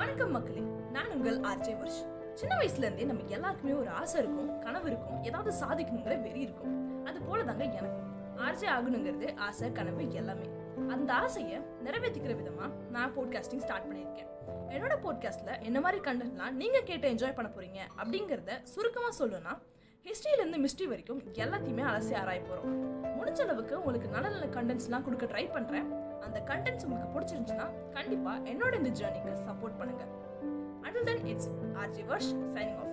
வணக்கம் மக்களே நான் உங்கள் ஆர்ஜே வர்ஷ். சின்ன வயசுல இருந்தே நமக்கு எல்லாருக்குமே ஒரு ஆசை இருக்கும் கனவு இருக்கும் ஏதாவது சாதிக்கணுங்கிற வெறி இருக்கும். அது போல தாங்க எனக்கும் ஆர்ஜே ஆகணுங்கிறது ஆசை கனவு எல்லாமே. அந்த ஆசையை நிறைவேற்றிக்கிற விதமா நான் போட்காஸ்டிங் ஸ்டார்ட் பண்ணியிருக்கேன். என்னோட போட்காஸ்ட்ல என்ன மாதிரி கண்டென்ட்லாம் நீங்க கேட்டு என்ஜாய் பண்ண போறீங்க அப்படிங்கறத சுருக்கமா சொல்லணும்னா ஹிஸ்டரியிலேருந்து மிஸ்ட்ரி வரைக்கும் எல்லாத்தையுமே அலசி ஆராய போறோம். முடிஞ்ச அளவுக்கு உங்களுக்கு நல்ல நல்ல கண்டென்ட்ஸ்லாம் கொடுக்க ட்ரை பண்றேன். அந்த கண்டென்ட்ஸ் உங்களுக்கு பிடிச்சிருந்துச்சுன்னா கண்டிப்பா என்னோட இந்த ஜேர்னிக்கு சப்போர்ட் பண்ணுங்க. Until then it's RG Varsh signing off